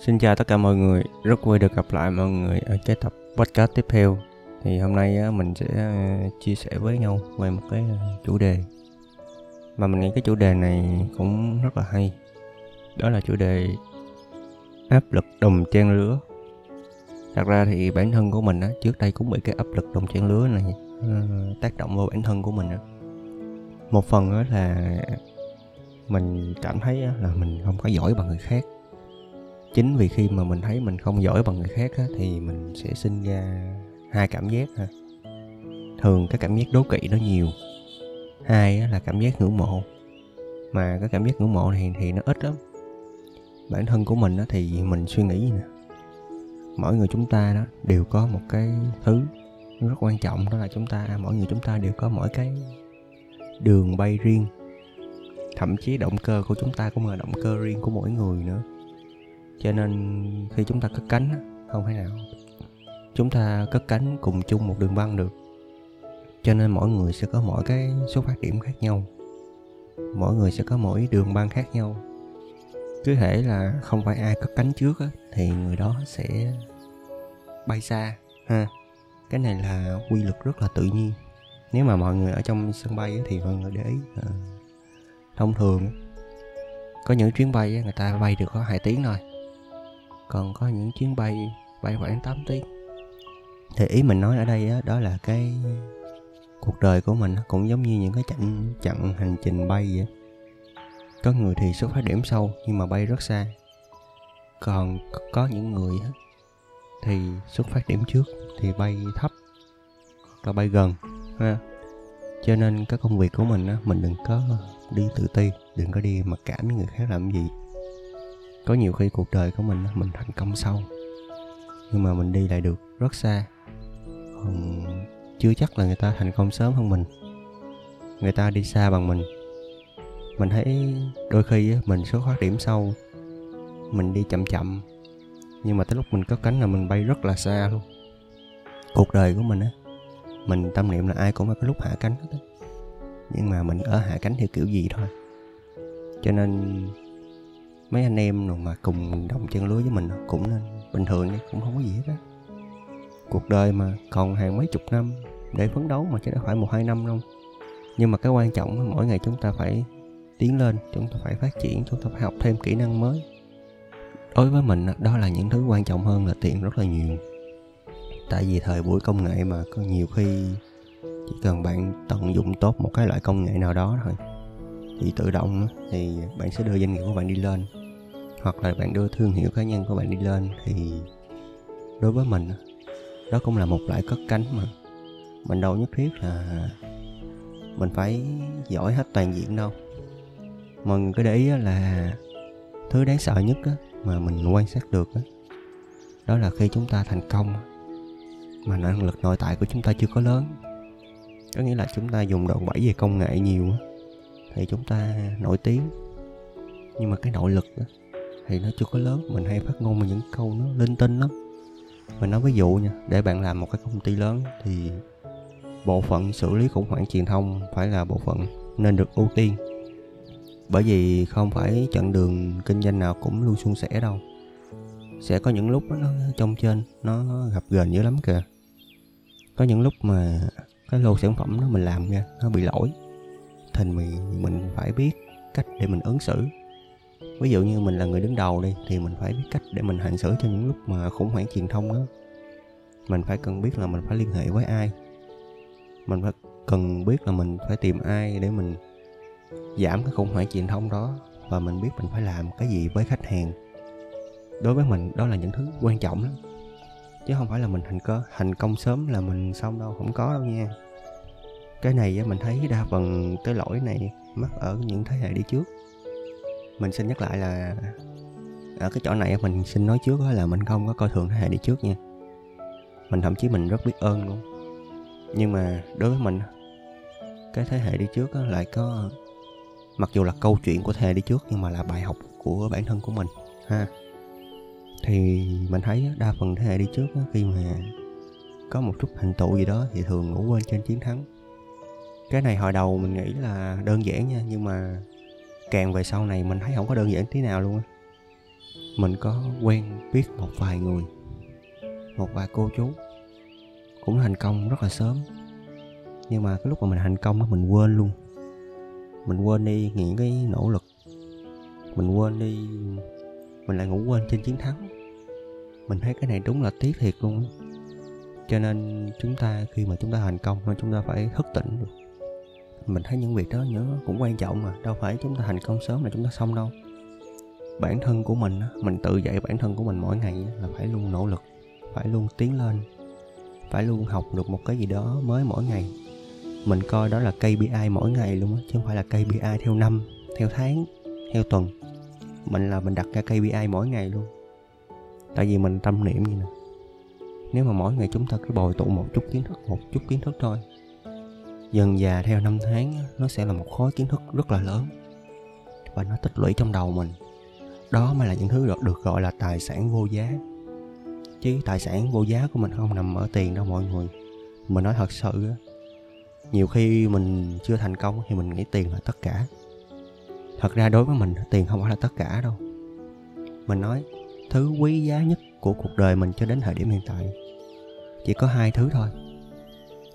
Xin chào tất cả mọi người, rất vui được gặp lại mọi người ở cái tập podcast tiếp theo. Thì hôm nay á, mình sẽ ờ, chia sẻ với nhau về một cái ờ, chủ đề mà mình nghĩ cái chủ đề này cũng rất là hay. Đó là chủ đề áp lực đồng trang lứa. Thật ra thì bản thân của mình á, trước đây cũng bị cái áp lực đồng trang lứa này ờ, tác động vào bản thân của mình á. Một phần đó là mình cảm thấy á, là mình không có giỏi bằng người khác chính vì khi mà mình thấy mình không giỏi bằng người khác á, thì mình sẽ sinh ra hai cảm giác ha. Thường cái cảm giác đố kỵ nó nhiều hai á, là cảm giác ngưỡng mộ. Mà cái cảm giác ngưỡng mộ này thì nó ít lắm. Bản thân của mình á, thì mình suy nghĩ nè mỗi người chúng ta đó đều có một cái thứ rất quan trọng đó là chúng ta mỗi người chúng ta đều có mỗi cái đường bay riêng. Thậm chí động cơ của chúng ta cũng là động cơ riêng của mỗi người nữa cho nên khi chúng ta cất cánh không thể nào chúng ta cất cánh cùng chung một đường băng được. Cho nên mỗi người sẽ có mỗi cái xuất phát điểm khác nhau. Mỗi người sẽ có mỗi đường băng khác nhau. Cứ thể là không phải ai cất cánh trước á, thì người đó sẽ bay xa ha. Cái này là quy luật rất là tự nhiên. Nếu mà mọi người ở trong sân bay á, thì mọi người để ý à, thông thường có những chuyến bay á, người ta bay được có hai tiếng thôi còn có những chuyến bay bay khoảng 8 tiếng. Thì ý mình nói ở đây đó, đó là cái cuộc đời của mình cũng giống như những cái chặng chặng hành trình bay vậy. Có người thì xuất phát điểm sâu nhưng mà bay rất xa. Còn có những người thì xuất phát điểm trước thì bay thấp hoặc là bay gần ha. Cho nên cái công việc của mình á mình đừng có đi tự ti đừng có đi mặc cảm với người khác làm gì có nhiều khi cuộc đời của mình mình thành công sâu nhưng mà mình đi lại được rất xa. Còn chưa chắc là người ta thành công sớm hơn mình. Người ta đi xa bằng mình. Mình thấy đôi khi mình xuất phát điểm sâu mình đi chậm chậm, nhưng mà tới lúc mình cất cánh là mình bay rất là xa luôn. Cuộc đời của mình á, mình tâm niệm là ai cũng có cái lúc hạ cánh hết á. Nhưng mà mình ở hạ cánh theo kiểu gì thôi. Cho nên mấy anh em mà cùng đồng chân lưới với mình cũng nên bình thường đi, cũng không có gì hết á. Cuộc đời mà còn hàng mấy chục năm để phấn đấu mà chứ đã phải một hai năm đâu. Nhưng mà cái quan trọng mỗi ngày chúng ta phải tiến lên, chúng ta phải phát triển, chúng ta phải học thêm kỹ năng mới. Đối với mình đó là những thứ quan trọng hơn là tiền rất là nhiều. Tại vì thời buổi công nghệ mà có nhiều khi chỉ cần bạn tận dụng tốt một cái loại công nghệ nào đó thôi, thì tự động thì bạn sẽ đưa doanh nghiệp của bạn đi lên hoặc là bạn đưa thương hiệu cá nhân của bạn đi lên thì đối với mình đó cũng là một loại cất cánh mà. Mình đâu nhất thiết là mình phải giỏi hết toàn diện đâu. Mọi người cứ để ý là thứ đáng sợ nhất mà mình quan sát được đó, là khi chúng ta thành công mà năng lực nội tại của chúng ta chưa có lớn. Có nghĩa là chúng ta dùng đòn bẩy về công nghệ nhiều thì chúng ta nổi tiếng. Nhưng mà cái nội lực đó, thì nó chưa có lớn, mình hay phát ngôn bằng những câu nó linh tinh lắm. Mình nói ví dụ nha, để bạn làm một cái công ty lớn thì bộ phận xử lý khủng hoảng truyền thông phải là bộ phận nên được ưu tiên. Bởi vì không phải chặng đường kinh doanh nào cũng luôn suôn sẻ đâu. Sẽ có những lúc nó trong trên nó gặp gền dữ lắm kìa. Có những lúc mà cái lô sản phẩm đó mình làm ra nó bị lỗi. Thì mình mình phải biết cách để mình ứng xử ví dụ như mình là người đứng đầu đi, thì mình phải biết cách để mình hành xử cho những lúc mà khủng hoảng truyền thông đó. Mình phải cần biết là mình phải liên hệ với ai. Mình phải cần biết là mình phải tìm ai để mình giảm cái khủng hoảng truyền thông đó, và mình biết mình phải làm cái gì với khách hàng. Đối với mình, đó là những thứ quan trọng lắm. Chứ không phải là mình thành cơ thành công sớm là mình xong đâu, không có đâu nha. Cái này mình thấy đa phần cái lỗi này mắc ở những thế hệ đi trước mình xin nhắc lại là ở cái chỗ này mình xin nói trước là mình không có coi thường thế hệ đi trước nha. Mình thậm chí mình rất biết ơn luôn. Nhưng mà đối với mình cái thế hệ đi trước lại có, mặc dù là câu chuyện của thế hệ đi trước nhưng mà là bài học của bản thân của mình, ha. Thì mình thấy đa phần thế hệ đi trước khi mà có một chút thành tựu gì đó thì thường ngủ quên trên chiến thắng. Cái này hồi đầu mình nghĩ là đơn giản nha, nhưng mà càng về sau này mình thấy không có đơn giản tí nào luôn á. Mình có quen biết một vài người, một vài cô chú cũng thành công rất là sớm. Nhưng mà cái lúc mà mình thành công đó mình quên luôn. Mình quên đi những cái nỗ lực. Mình quên đi, mình lại ngủ quên trên chiến thắng. Mình thấy cái này đúng là tiếc thiệt luôn cho nên chúng ta khi mà chúng ta thành công, chúng ta phải thức tỉnh được mình thấy những việc đó nhớ cũng quan trọng mà. Đâu phải chúng ta thành công sớm là chúng ta xong đâu. Bản thân của mình mình tự dạy bản thân của mình mỗi ngày là phải luôn nỗ lực, phải luôn tiến lên, phải luôn học được một cái gì đó mới mỗi ngày. Mình coi đó là KPI mỗi ngày luôn á, chứ không phải là KPI theo năm, theo tháng, theo tuần. Mình là mình đặt ra KPI mỗi ngày luôn. Tại vì mình tâm niệm như nè. Nếu mà mỗi ngày chúng ta cứ bồi tụ một chút kiến thức, một chút kiến thức thôi dần già theo năm tháng nó sẽ là một khối kiến thức rất là lớn. Và nó tích lũy trong đầu mình. Đó mới là những thứ được, được gọi là tài sản vô giá. Chứ tài sản vô giá của mình không nằm ở tiền đâu mọi người. Mình nói thật sự nhiều khi mình chưa thành công thì mình nghĩ tiền là tất cả. Thật ra đối với mình tiền không phải là tất cả đâu. Mình nói thứ quý giá nhất của cuộc đời mình cho đến thời điểm hiện tại chỉ có hai thứ thôi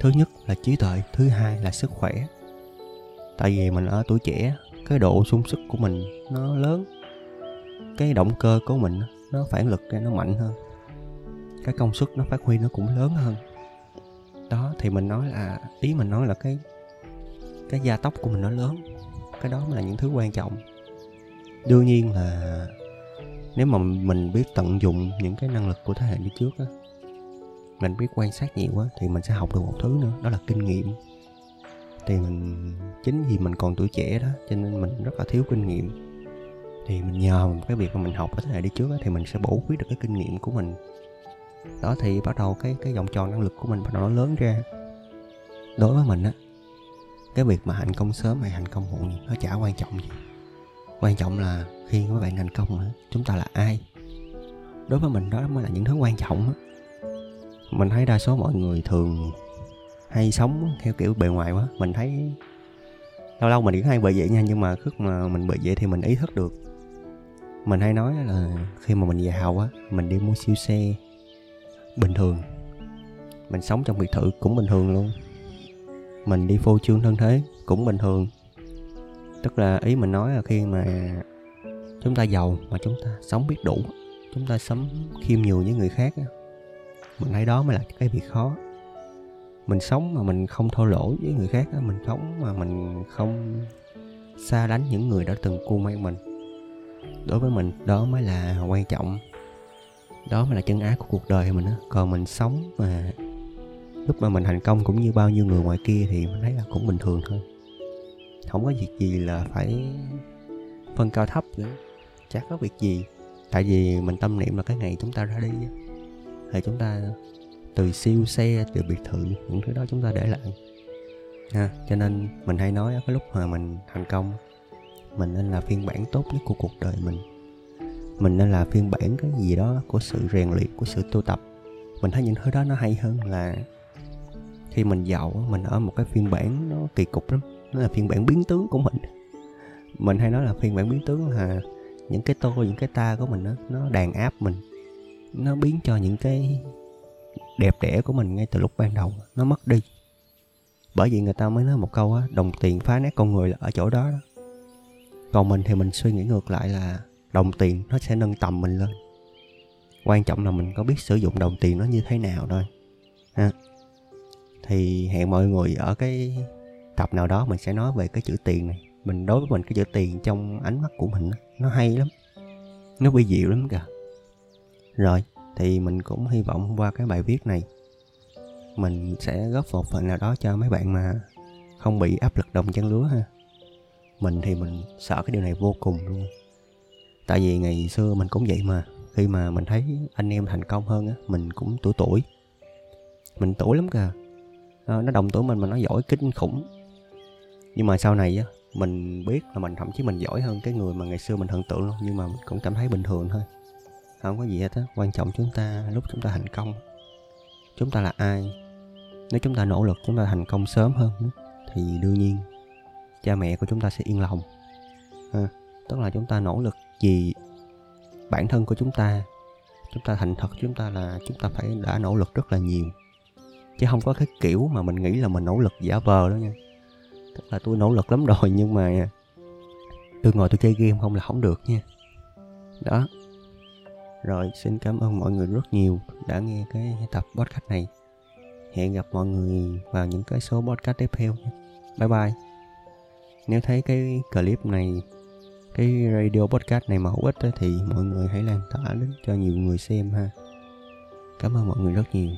thứ nhất là trí tuệ, thứ hai là sức khỏe. Tại vì mình ở tuổi trẻ, cái độ sung sức của mình nó lớn. Cái động cơ của mình nó phản lực ra, nó mạnh hơn. Cái công suất nó phát huy nó cũng lớn hơn. Đó, thì mình nói là, ý mình nói là cái cái gia tốc của mình nó lớn. Cái đó mới là những thứ quan trọng. Đương nhiên là, nếu mà mình biết tận dụng những cái năng lực của thế hệ đi trước á mình biết quan sát nhiều quá thì mình sẽ học được một thứ nữa đó là kinh nghiệm. Thì mình chính vì mình còn tuổi trẻ đó cho nên mình rất là thiếu kinh nghiệm. Thì mình nhờ một cái việc mà mình học ở thế hệ đi trước đó, thì mình sẽ bổ khuyết được cái kinh nghiệm của mình. Đó thì bắt đầu cái cái vòng tròn năng lực của mình bắt đầu nó lớn ra. Đối với mình á cái việc mà thành công sớm hay thành công muộn nó chả quan trọng gì. Quan trọng là khi các bạn thành công chúng ta là ai. Đối với mình đó mới là những thứ quan trọng á mình thấy đa số mọi người thường hay sống theo kiểu bề ngoài quá. Mình thấy lâu lâu mình cũng hay bị vậy nha, nhưng mà lúc mà mình bị vậy thì mình ý thức được. Mình hay nói là khi mà mình giàu á, mình đi mua siêu xe bình thường. Mình sống trong biệt thự cũng bình thường luôn. Mình đi phô trương thân thế cũng bình thường. Tức là ý mình nói là khi mà chúng ta giàu mà chúng ta sống biết đủ, chúng ta sống khiêm nhường với người khác mình thấy đó mới là cái việc khó. Mình sống mà mình không thô lỗ với người khác mình sống mà mình không xa lánh những người đã từng cua mang mình. Đối với mình, đó mới là quan trọng. Đó mới là chân ái của cuộc đời mình á. Còn mình sống mà lúc mà mình thành công cũng như bao nhiêu người ngoài kia thì mình thấy là cũng bình thường thôi. Không có việc gì là phải phân cao thấp nữa. Chắc có việc gì. Tại vì mình tâm niệm là cái ngày chúng ta ra đi thì chúng ta từ siêu xe từ biệt thự những thứ đó chúng ta để lại. Ha cho nên mình hay nói cái lúc mà mình thành công mình nên là phiên bản tốt nhất của cuộc đời mình. Mình nên là phiên bản cái gì đó của sự rèn luyện của sự tu tập. Mình thấy những thứ đó nó hay hơn là khi mình giàu mình ở một cái phiên bản nó kỳ cục lắm. Nó là phiên bản biến tướng của mình. Mình hay nói là phiên bản biến tướng là những cái tôi những cái ta của mình đó, nó đàn áp mình nó biến cho những cái đẹp đẽ của mình ngay từ lúc ban đầu. Nó mất đi. Bởi vì người ta mới nói một câu á đồng tiền phá nát con người là ở chỗ đó, đó. Còn mình thì mình suy nghĩ ngược lại là đồng tiền nó sẽ nâng tầm mình lên. Quan trọng là mình có biết sử dụng đồng tiền nó như thế nào thôi. Ha. Thì hẹn mọi người ở cái tập nào đó mình sẽ nói về cái chữ tiền này. Mình đối với mình cái chữ tiền trong ánh mắt của mình nó hay lắm. Nó vi diệu lắm kìa rồi thì mình cũng hy vọng qua cái bài viết này mình sẽ góp một phần nào đó cho mấy bạn mà không bị áp lực đồng chân lứa ha. Mình thì mình sợ cái điều này vô cùng luôn. Tại vì ngày xưa mình cũng vậy mà khi mà mình thấy anh em thành công hơn á mình cũng tuổi tuổi. Mình tuổi lắm kìa. À, nó đồng tuổi mình mà nó giỏi kinh khủng. Nhưng mà sau này á mình biết là mình thậm chí mình giỏi hơn cái người mà ngày xưa mình thần tượng luôn nhưng mà mình cũng cảm thấy bình thường thôi không có gì hết á. Quan trọng chúng ta lúc chúng ta thành công chúng ta là ai? Nếu chúng ta nỗ lực chúng ta thành công sớm hơn thì đương nhiên cha mẹ của chúng ta sẽ yên lòng. À, tức là chúng ta nỗ lực gì bản thân của chúng ta. Chúng ta thành thật chúng ta là chúng ta phải đã nỗ lực rất là nhiều. Chứ không có cái kiểu mà mình nghĩ là mình nỗ lực giả vờ đó nha. Tức là tôi nỗ lực lắm rồi nhưng mà tôi ngồi tôi chơi game không là không được nha. Đó rồi, xin cảm ơn mọi người rất nhiều đã nghe cái tập podcast này. Hẹn gặp mọi người vào những cái số podcast tiếp theo bye bye. Nếu thấy cái clip này, cái radio podcast này mà hữu ích thì mọi người hãy lan tỏa đến cho nhiều người xem ha. Cảm ơn mọi người rất nhiều.